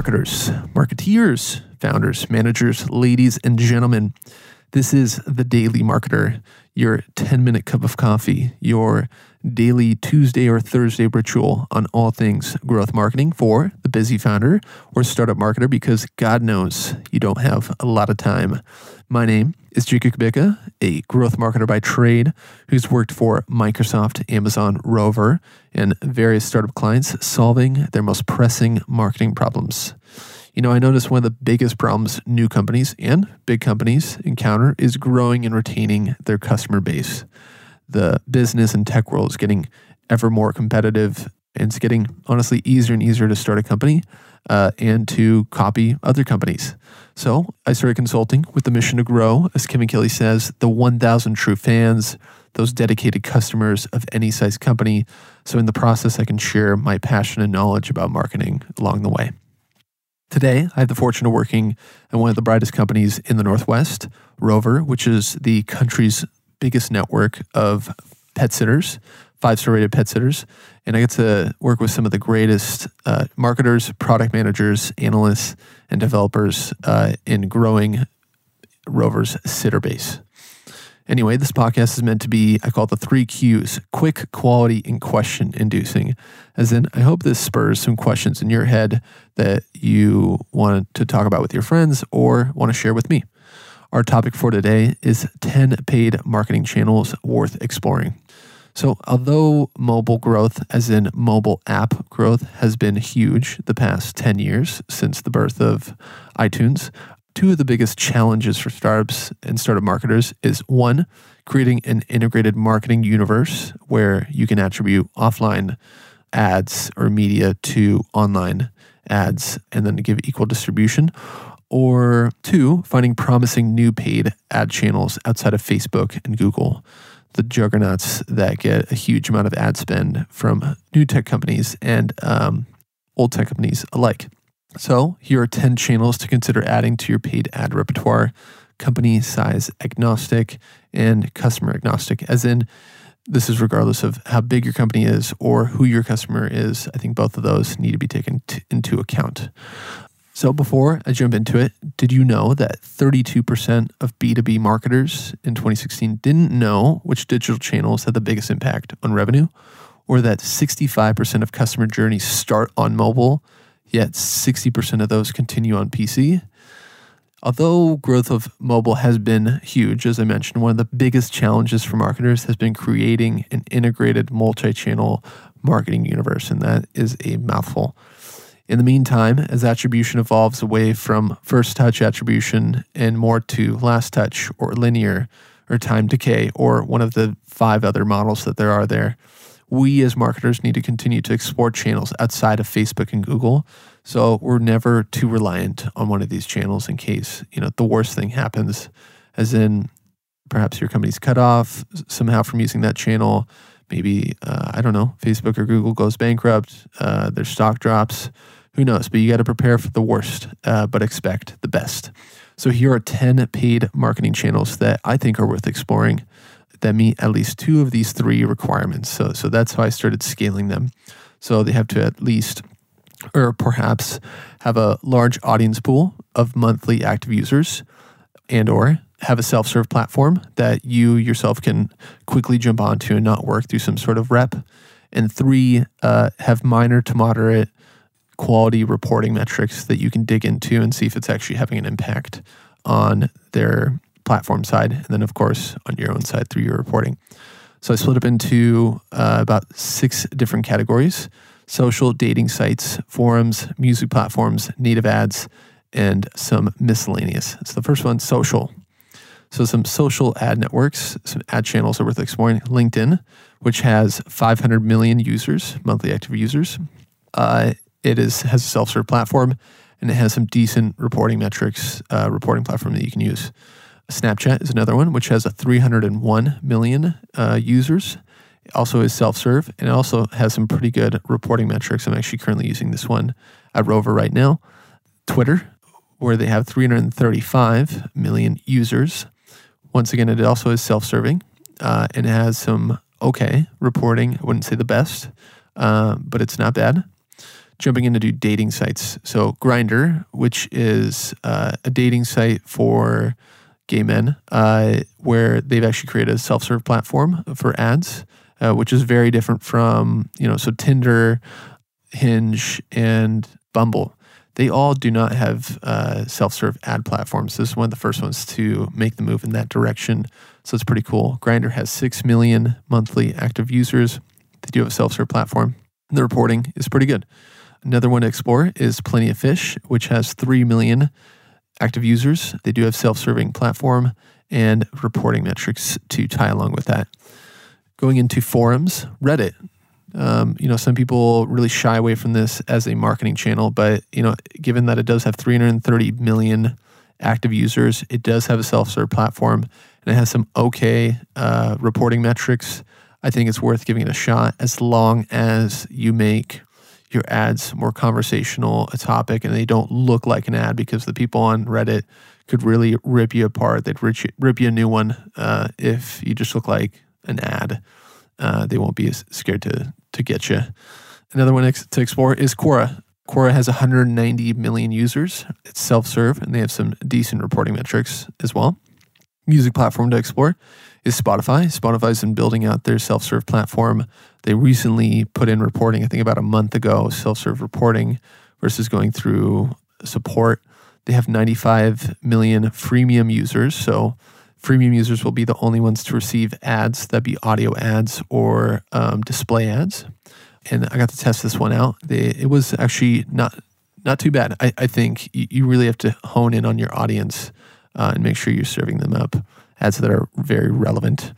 marketers, marketeers, founders, managers, ladies and gentlemen. This is the Daily Marketer, your 10 minute cup of coffee, your daily Tuesday or Thursday ritual on all things growth marketing for the busy founder or startup marketer because God knows you don't have a lot of time. My name is Jakub Kubicka, a growth marketer by trade who's worked for Microsoft, Amazon, Rover, and various startup clients solving their most pressing marketing problems. You know, I notice one of the biggest problems new companies and big companies encounter is growing and retaining their customer base. The business and tech world is getting ever more competitive, and it's getting honestly easier and easier to start a company uh, and to copy other companies. So I started consulting with the mission to grow, as Kevin Kelly says, the 1,000 true fans, those dedicated customers of any size company. So in the process, I can share my passion and knowledge about marketing along the way. Today, I have the fortune of working at one of the brightest companies in the Northwest, Rover, which is the country's biggest network of pet sitters five star rated pet sitters. And I get to work with some of the greatest uh, marketers, product managers, analysts, and developers uh, in growing Rover's sitter base. Anyway, this podcast is meant to be, I call it the three Qs quick, quality, and question inducing. As in, I hope this spurs some questions in your head that you want to talk about with your friends or want to share with me. Our topic for today is 10 paid marketing channels worth exploring. So, although mobile growth, as in mobile app growth, has been huge the past 10 years since the birth of iTunes, two of the biggest challenges for startups and startup marketers is one, creating an integrated marketing universe where you can attribute offline ads or media to online ads and then give equal distribution. Or two, finding promising new paid ad channels outside of Facebook and Google the juggernauts that get a huge amount of ad spend from new tech companies and um, old tech companies alike. So, here are 10 channels to consider adding to your paid ad repertoire company size agnostic and customer agnostic, as in, this is regardless of how big your company is or who your customer is. I think both of those need to be taken t- into account. So, before I jump into it, did you know that 32% of B2B marketers in 2016 didn't know which digital channels had the biggest impact on revenue? Or that 65% of customer journeys start on mobile, yet 60% of those continue on PC? Although growth of mobile has been huge, as I mentioned, one of the biggest challenges for marketers has been creating an integrated multi channel marketing universe, and that is a mouthful. In the meantime, as attribution evolves away from first touch attribution and more to last touch or linear or time decay or one of the five other models that there are there, we as marketers need to continue to explore channels outside of Facebook and Google. So we're never too reliant on one of these channels in case, you know, the worst thing happens, as in perhaps your company's cut off somehow from using that channel. Maybe, uh, I don't know, Facebook or Google goes bankrupt, uh, their stock drops who knows? But you got to prepare for the worst, uh, but expect the best. So here are 10 paid marketing channels that I think are worth exploring that meet at least two of these three requirements. So, so that's how I started scaling them. So they have to at least, or perhaps have a large audience pool of monthly active users and or have a self-serve platform that you yourself can quickly jump onto and not work through some sort of rep. And three, uh, have minor to moderate quality reporting metrics that you can dig into and see if it's actually having an impact on their platform side. And then, of course, on your own side through your reporting. So I split up into uh, about six different categories social, dating sites, forums, music platforms, native ads, and some miscellaneous. So the first one, social. So some social ad networks, some ad channels are worth exploring. LinkedIn, which has 500 million users, monthly active users. Uh, it is has a self-serve platform and it has some decent reporting metrics, uh, reporting platform that you can use. Snapchat is another one, which has a 301 million uh, users. It also is self serve and it also has some pretty good reporting metrics. I'm actually currently using this one at Rover right now. Twitter, where they have 335 million users. Once again, it also is self serving uh, and it has some okay reporting. I wouldn't say the best, uh, but it's not bad. Jumping into do dating sites. So, Grindr, which is uh, a dating site for gay men, uh, where they've actually created a self serve platform for ads, uh, which is very different from, you know, so Tinder, Hinge, and Bumble they all do not have uh, self-serve ad platforms. This is one of the first ones to make the move in that direction. So it's pretty cool. Grindr has six million monthly active users. They do have a self-serve platform. The reporting is pretty good. Another one to explore is Plenty of Fish, which has three million active users. They do have self-serving platform and reporting metrics to tie along with that. Going into forums, Reddit um, you know, some people really shy away from this as a marketing channel, but you know, given that it does have 330 million active users, it does have a self-serve platform, and it has some okay uh, reporting metrics. I think it's worth giving it a shot as long as you make your ads more conversational, a topic, and they don't look like an ad because the people on Reddit could really rip you apart. They'd rip you, a new one uh, if you just look like an ad. Uh, they won't be as scared to to get you. Another one to explore is Quora. Quora has 190 million users. It's self serve and they have some decent reporting metrics as well. Music platform to explore is Spotify. Spotify's been building out their self serve platform. They recently put in reporting, I think about a month ago, self serve reporting versus going through support. They have 95 million freemium users. So Freemium users will be the only ones to receive ads that be audio ads or um, display ads. And I got to test this one out. They, it was actually not not too bad. I, I think you, you really have to hone in on your audience uh, and make sure you're serving them up ads that are very relevant.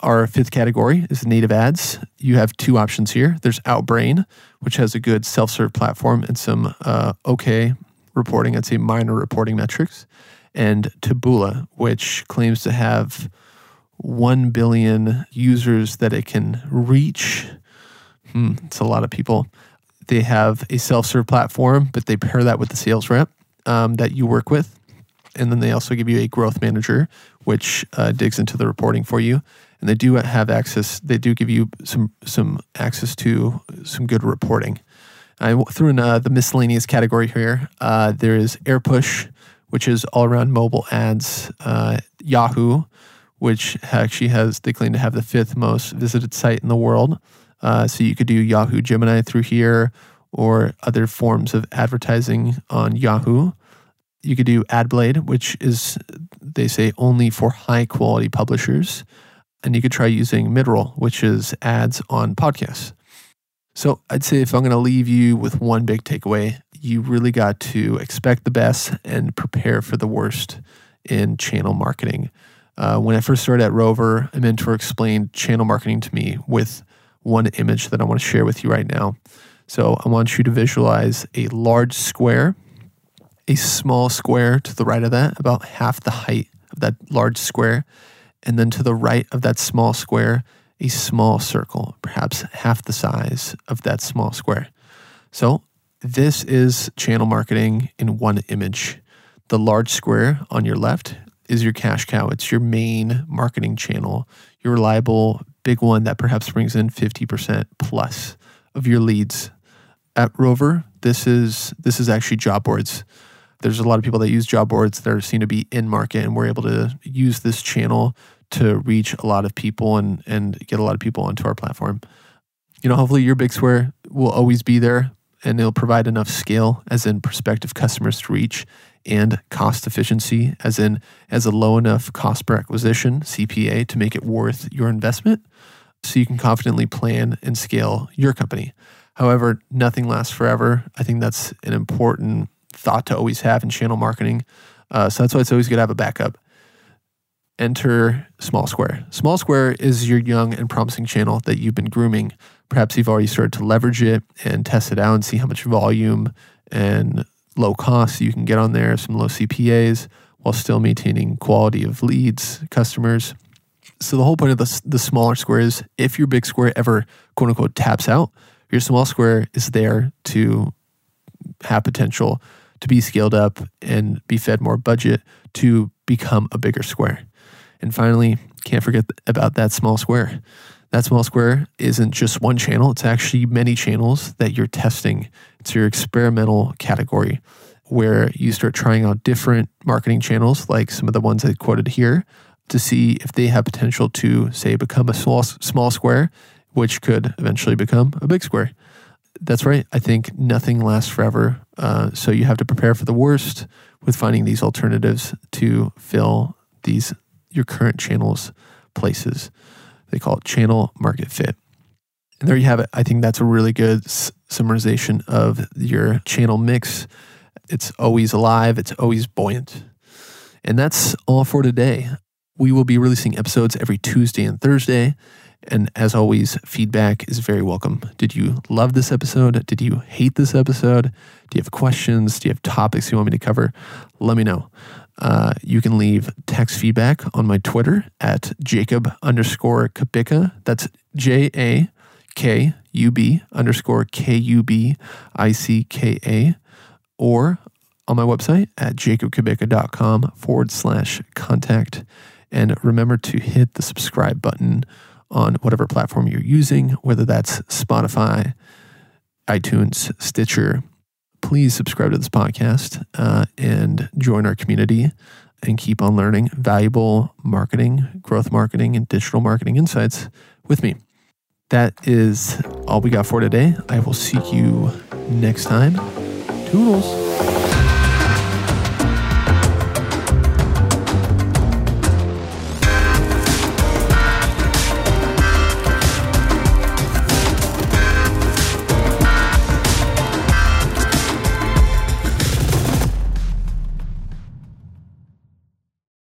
Our fifth category is native ads. You have two options here. There's Outbrain, which has a good self serve platform and some uh, okay reporting, I'd say minor reporting metrics and Taboola, which claims to have 1 billion users that it can reach. Hmm, it's a lot of people. They have a self serve platform, but they pair that with the sales rep um, that you work with. And then they also give you a growth manager, which uh, digs into the reporting for you. And they do have access, they do give you some, some access to some good reporting. I threw in uh, the miscellaneous category here. Uh, there is AirPush, which is all around mobile ads. Uh, Yahoo, which actually has, they claim to have the fifth most visited site in the world. Uh, so you could do Yahoo Gemini through here or other forms of advertising on Yahoo. You could do AdBlade, which is, they say, only for high quality publishers. And you could try using Midroll, which is ads on podcasts. So I'd say if I'm going to leave you with one big takeaway, you really got to expect the best and prepare for the worst in channel marketing. Uh, when I first started at Rover, a mentor explained channel marketing to me with one image that I want to share with you right now. So I want you to visualize a large square, a small square to the right of that, about half the height of that large square, and then to the right of that small square, a small circle, perhaps half the size of that small square. So this is channel marketing in one image. The large square on your left is your cash cow. It's your main marketing channel, your reliable big one that perhaps brings in 50% plus of your leads. At Rover, this is this is actually job boards. There's a lot of people that use job boards that are seen to be in market and we're able to use this channel to reach a lot of people and and get a lot of people onto our platform. You know, hopefully your big square will always be there, and it'll provide enough scale, as in prospective customers to reach, and cost efficiency, as in as a low enough cost per acquisition CPA to make it worth your investment, so you can confidently plan and scale your company. However, nothing lasts forever. I think that's an important thought to always have in channel marketing. Uh, so that's why it's always good to have a backup. Enter Small Square. Small Square is your young and promising channel that you've been grooming Perhaps you've already started to leverage it and test it out and see how much volume and low cost you can get on there, some low CPAs. while still maintaining quality of leads, customers. So the whole point of the, the smaller square is if your big square ever quote unquote taps out, your small square is there to have potential to be scaled up and be fed more budget to become a bigger square. And finally, can't forget about that small square. That small square isn't just one channel, it's actually many channels that you're testing. It's your experimental category where you start trying out different marketing channels, like some of the ones I quoted here, to see if they have potential to, say, become a small, small square, which could eventually become a big square. That's right. I think nothing lasts forever. Uh, so you have to prepare for the worst with finding these alternatives to fill these your current channels places. They call it channel market fit. And there you have it. I think that's a really good summarization of your channel mix. It's always alive, it's always buoyant. And that's all for today. We will be releasing episodes every Tuesday and Thursday. And as always, feedback is very welcome. Did you love this episode? Did you hate this episode? Do you have questions? Do you have topics you want me to cover? Let me know. Uh, you can leave text feedback on my Twitter at Jakub underscore Kubicka. That's J A K U B underscore K U B I C K A. Or on my website at jakubkubicka.com forward slash contact. And remember to hit the subscribe button on whatever platform you're using, whether that's Spotify, iTunes, Stitcher. Please subscribe to this podcast uh, and join our community and keep on learning valuable marketing, growth marketing, and digital marketing insights with me. That is all we got for today. I will see you next time. Toodles.